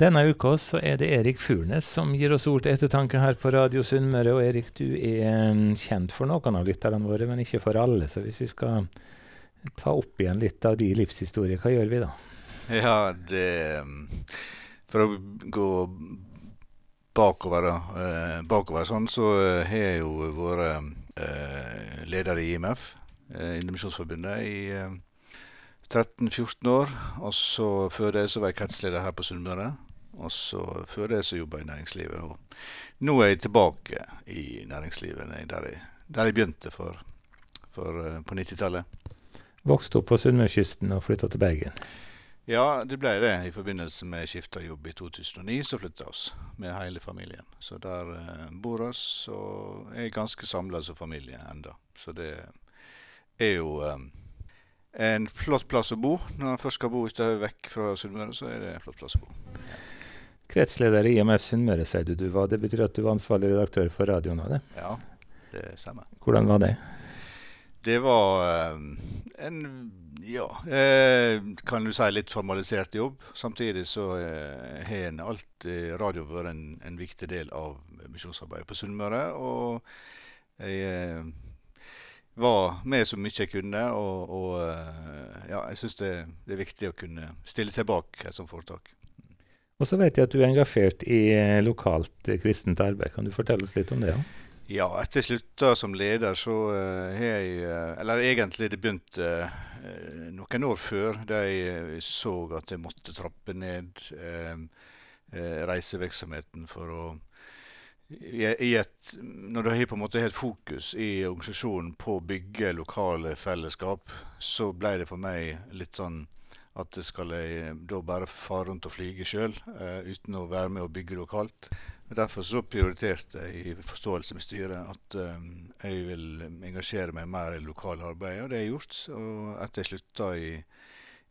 Denne uka så er det Erik Furnes som gir oss ord til ettertanke her på Radio Sunnmøre. Og Erik, du er mm, kjent for noen av lytterne våre, men ikke for alle. Så hvis vi skal ta opp igjen litt av de livshistorier, hva gjør vi da? Ja, det For å gå bakover, da. bakover sånn, så eh, har jeg jo vært eh, leder i IMF, Indemisjonsforbundet, i eh, 13-14 år. Og så før det så var jeg kretsleder her på Sunnmøre. Og så før det så jobba jeg i næringslivet. Og nå er jeg tilbake i næringslivet der jeg, der jeg begynte for, for, uh, på 90-tallet. Vokste opp på Sunnmørskysten og flytta til Bergen? Ja, det ble det. I forbindelse med skifta jobb i 2009 så flytta oss med hele familien. Så der uh, bor oss og er ganske samla som familie enda. Så det er jo um, en flott plass å bo. Når man først skal bo et vekk fra Sunnmøre, så er det en flott plass å bo. Kretsleder i IMF Sunnmøre, sier du du var. Det betyr at du var ansvarlig redaktør for radioen av det? Ja, det stemmer. Hvordan var det? Det var um, en ja, eh, kan du si litt formalisert jobb. Samtidig så eh, har en alltid radio vært en, en, viktig del av misjonsarbeidet på Sunnmøre. Og jeg eh, var med så mye jeg kunne. Og, og eh, ja, jeg syns det, det, er viktig å kunne stille seg bak et sånt foretak. Og så vet jeg at du er engasjert i eh, lokalt eh, kristent arbeid. Kan du fortelle oss litt om det? Ja, ja etter jeg slutta som leder, så uh, har jeg Eller egentlig det begynte noen år før, da jeg så at jeg måtte trappe ned reisevirksomheten for å i et, når du har på en måte helt fokus i organisasjonen på å bygge lokale fellesskap, så ble det for meg litt sånn at skal jeg da bare fare rundt og flyge sjøl uh, uten å være med og bygge lokalt. Derfor så prioriterte jeg i forståelse med styret at um, jeg vil engasjere meg mer i lokale arbeid, og det har jeg gjort. Og etter jeg slutta i,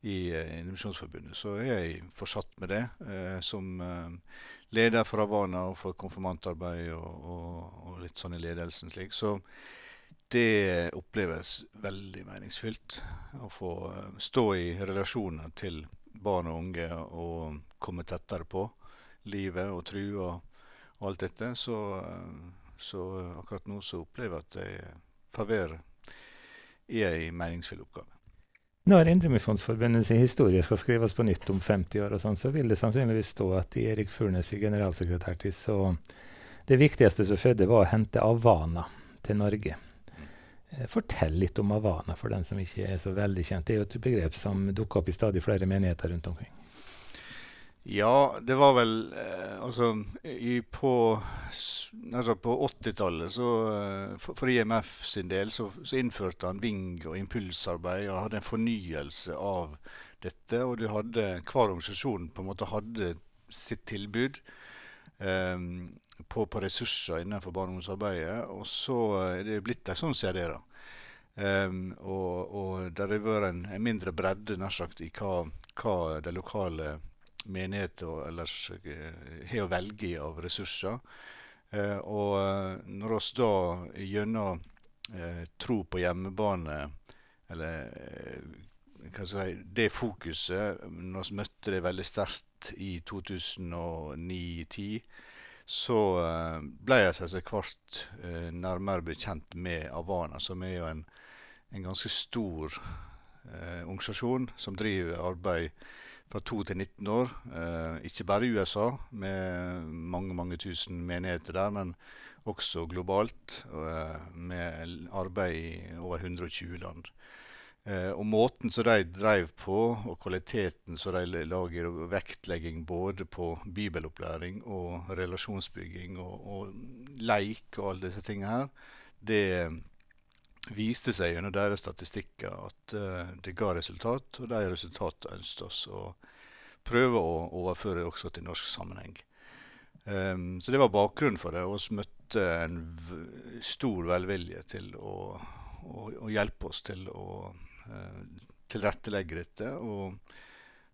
i uh, Innovasjonsforbundet, så er jeg fortsatt med det. Uh, som leder for Havana og for konfirmantarbeid og, og, og, litt sånn i ledelsen slik. Så det oppleves veldig meningsfylt å få eh, stå i relasjoner til barn og unge og komme tettere på livet og tru og, alt dette. Så, eh, så, akkurat nå så opplever jeg at jeg får være i ei meningsfull oppgave. Når Indremisjonsforbundets historie skal skrives på nytt om 50 år, og sånn, så vil det sannsynligvis stå at Erik Furnes i generalsekretærtid så det viktigste som skjedde, var å hente Avana til Norge. Eh, fortell litt om Havana for den som ikke er så veldig kjent. Det er jo et begrep som dukker opp i stadig flere menigheter rundt omkring. Ja, det var vel eh, Altså, i, på, altså på 80-tallet, så eh, for, for, IMF sin del, så, så, innførte han Ving og impulsarbeid og hadde en fornyelse av dette. Og du hadde, hver organisasjon på en måte hadde sitt tilbud på, på, ressurser innenfor barne- og ungdomsarbeidet. Og så er det blitt sånn serie, da. Um, og, og det har vært en, en, mindre bredde nær sagt, i hva, hva det lokale menigheter ellers eh, har å velge i av ressurser. Eh, og eh, når vi da gjennom tro på hjemmebane, eller hva skal jeg si, det fokuset Når vi møtte det veldig sterkt i 2009-2010, så ble jeg etter hvert nærmere bekjent med Avana, som er jo en, en ganske stor eh, organisasjon som driver arbeid fra 2 til 19 år. Eh, ikke bare i USA, med mange mange tusen menigheter der, men også globalt, eh, med arbeid i over 120 land. Eh, og måten som de drev på, og kvaliteten som de lager, og vektlegging både på bibelopplæring og relasjonsbygging og, og leik og alle disse tingene her, det viste seg gjennom deres statistikker at uh, det ga resultat, og de resultatene ønsket oss å prøve å overføre også til norsk sammenheng. Um, så det var bakgrunnen for det. og Vi møtte en stor velvilje til å, å, å, hjelpe oss til å tilrettelegge dette. og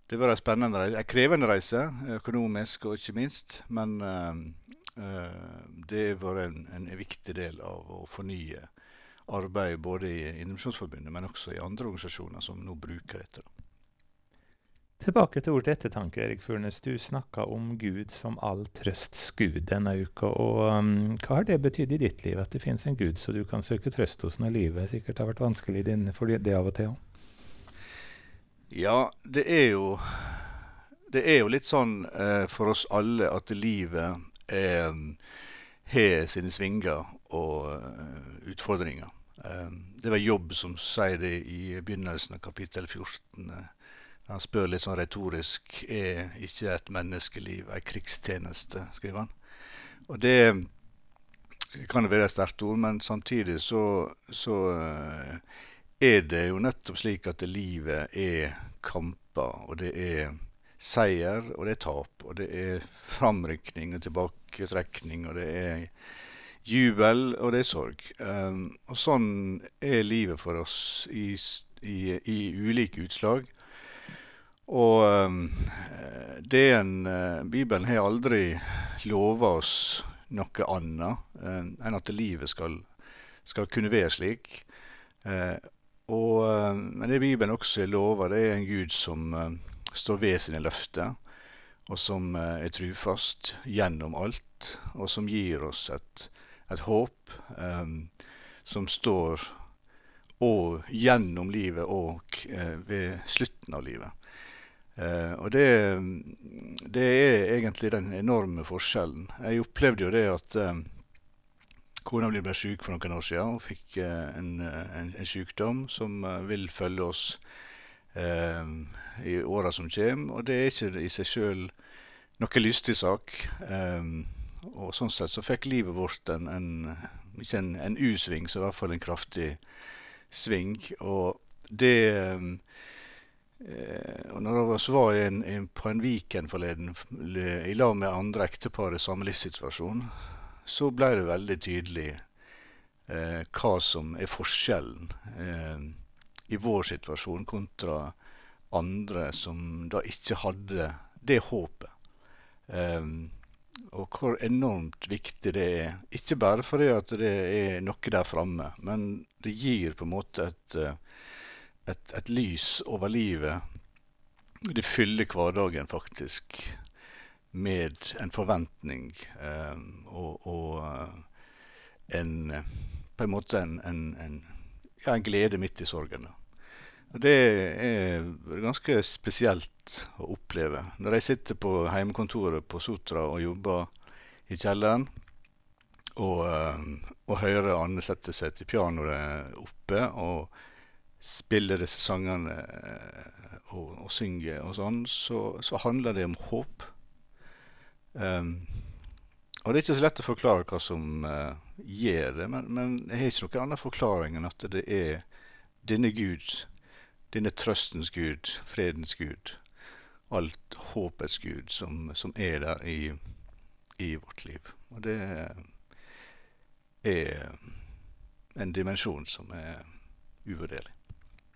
det var en spennende reise, en krevende reise, økonomisk og ikke minst. Men uh, uh, det var en, en, viktig del av å fornye arbeid både i Indremisjonsforbundet, men også i andre organisasjoner som nå bruker dette. Tilbake til ord til ettertanke, Erik Furnes. Du snakka om Gud som all trøsts Gud denne uka. Og um, hva har det betydd i ditt liv, at det finnes en Gud så du kan søke trøst hos når livet sikkert har vært vanskelig din, for det av og til òg? Ja, det er jo Det er jo litt sånn eh, for oss alle at livet har sine svinger og uh, utfordringer. Um, det var Jobb som sier det i begynnelsen av kapittel 14. Han spør litt sånn retorisk er ikke et menneskeliv ei krigstjeneste, skriver han. Og det kan være et sterkt ord, men samtidig så, så uh, er det jo nettopp slik at livet er kamper, og det er seier, og det er tap, og det er framrykning og tilbaketrekning, og det er jubel, og det er sorg. Um, og sånn er livet for oss i, i, i ulike utslag. Og um, det en uh, Bibelen har aldri lova oss noe annet enn at livet skal, skal kunne være slik. Uh, og, men det Bibelen også lover, det er en Gud som står ved sine løfter, og som er trufast gjennom alt, og som gir oss et, et håp um, som står og gjennom livet og uh, ved slutten av livet. Uh, og det, det, er egentlig den enorme forskjellen. Jeg opplevde jo det at um, kona mi ble syk for noen år siden og fikk uh, en, en, en, sykdom som vil følge oss i åra som kommer. Og det er ikke i seg sjøl noe lystig sak. Um, og sånn sett så fikk livet vårt en, en ikke en, en U-sving, så i hvert fall en kraftig sving. Og det eh, Og når jeg var en, en, på en weekend forleden i lag med andre ektepar i samme livssituasjon, så ble det veldig tydelig eh, hva som er forskjellen eh, i vår situasjon kontra andre som da ikke hadde det håpet. Eh, og hvor enormt viktig det er. Ikke bare fordi at det er noe der framme, men det gir på en måte et, eh, et, et lys over livet. Det fyller hverdagen faktisk med en forventning eh, og, og, eh, en På en måte en, en, en, ja, en glede midt i sorgen. Og Det er ganske spesielt å oppleve. Når jeg sitter på heimekontoret på Sotra og jobber i kjelleren, og, eh, og hører Anne sette seg til pianoet oppe og spille disse sangene eh, og, og synger og sånn, så, så, handler det om håp. Um, og det er ikke så lett å forklare hva som uh, gjør det, men, men jeg har ikke noen annen forklaring enn at det er denne Gud denne trøstens Gud, fredens Gud, alt håpets Gud som, som er der i, i, vårt liv. Og det er en dimensjon som er uvurderlig.